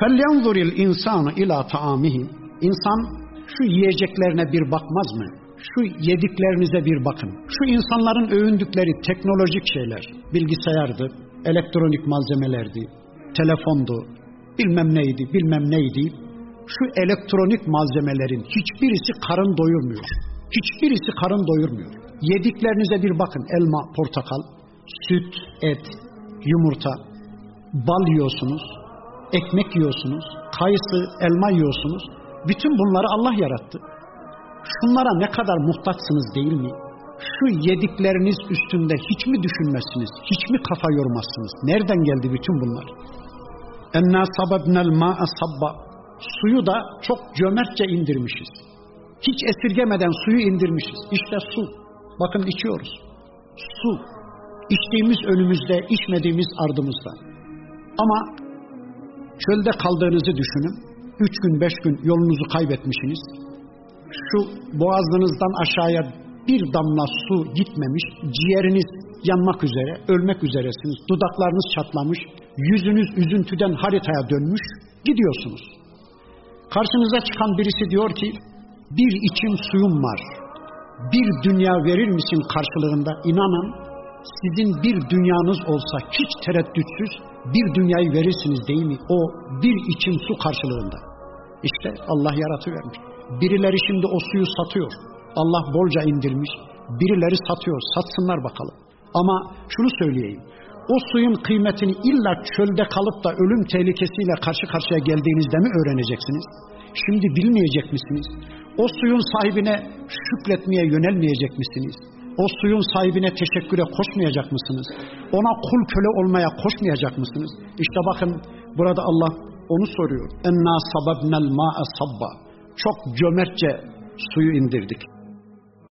فَلْيَنْظُرِ الْاِنْسَانُ اِلَى طَعَامِهِ İnsan şu yiyeceklerine bir bakmaz mı? Şu yediklerinize bir bakın. Şu insanların övündükleri teknolojik şeyler, bilgisayardı, elektronik malzemelerdi, telefondu, bilmem neydi, bilmem neydi. Şu elektronik malzemelerin hiçbirisi karın doyurmuyor. Hiçbirisi karın doyurmuyor. Yediklerinize bir bakın. Elma, portakal, süt, et, yumurta, bal yiyorsunuz, ekmek yiyorsunuz, kayısı, elma yiyorsunuz. Bütün bunları Allah yarattı. Şunlara ne kadar muhtaçsınız değil mi? Şu yedikleriniz üstünde hiç mi düşünmezsiniz? Hiç mi kafa yormazsınız? Nereden geldi bütün bunlar? Enna sababnel ma'a sabba. Suyu da çok cömertçe indirmişiz. Hiç esirgemeden suyu indirmişiz. İşte su. Bakın içiyoruz. Su. İçtiğimiz önümüzde, içmediğimiz ardımızda. Ama çölde kaldığınızı düşünün. Üç gün, beş gün yolunuzu kaybetmişsiniz. Şu boğazınızdan aşağıya bir damla su gitmemiş, ciğeriniz yanmak üzere, ölmek üzeresiniz. Dudaklarınız çatlamış, yüzünüz üzüntüden haritaya dönmüş, gidiyorsunuz. Karşınıza çıkan birisi diyor ki, bir içim suyum var, bir dünya verir misin karşılığında? İnanın, sizin bir dünyanız olsa hiç tereddütsüz bir dünyayı verirsiniz değil mi? O bir içim su karşılığında. İşte Allah yaratıvermiş. Birileri şimdi o suyu satıyor. Allah bolca indirmiş. Birileri satıyor. Satsınlar bakalım. Ama şunu söyleyeyim. O suyun kıymetini illa çölde kalıp da ölüm tehlikesiyle karşı karşıya geldiğinizde mi öğreneceksiniz? Şimdi bilmeyecek misiniz? O suyun sahibine şükretmeye yönelmeyecek misiniz? O suyun sahibine teşekküre koşmayacak mısınız? Ona kul köle olmaya koşmayacak mısınız? İşte bakın burada Allah onu soruyor. Enna sababnel ma'a sabba. Çok cömertçe suyu indirdik.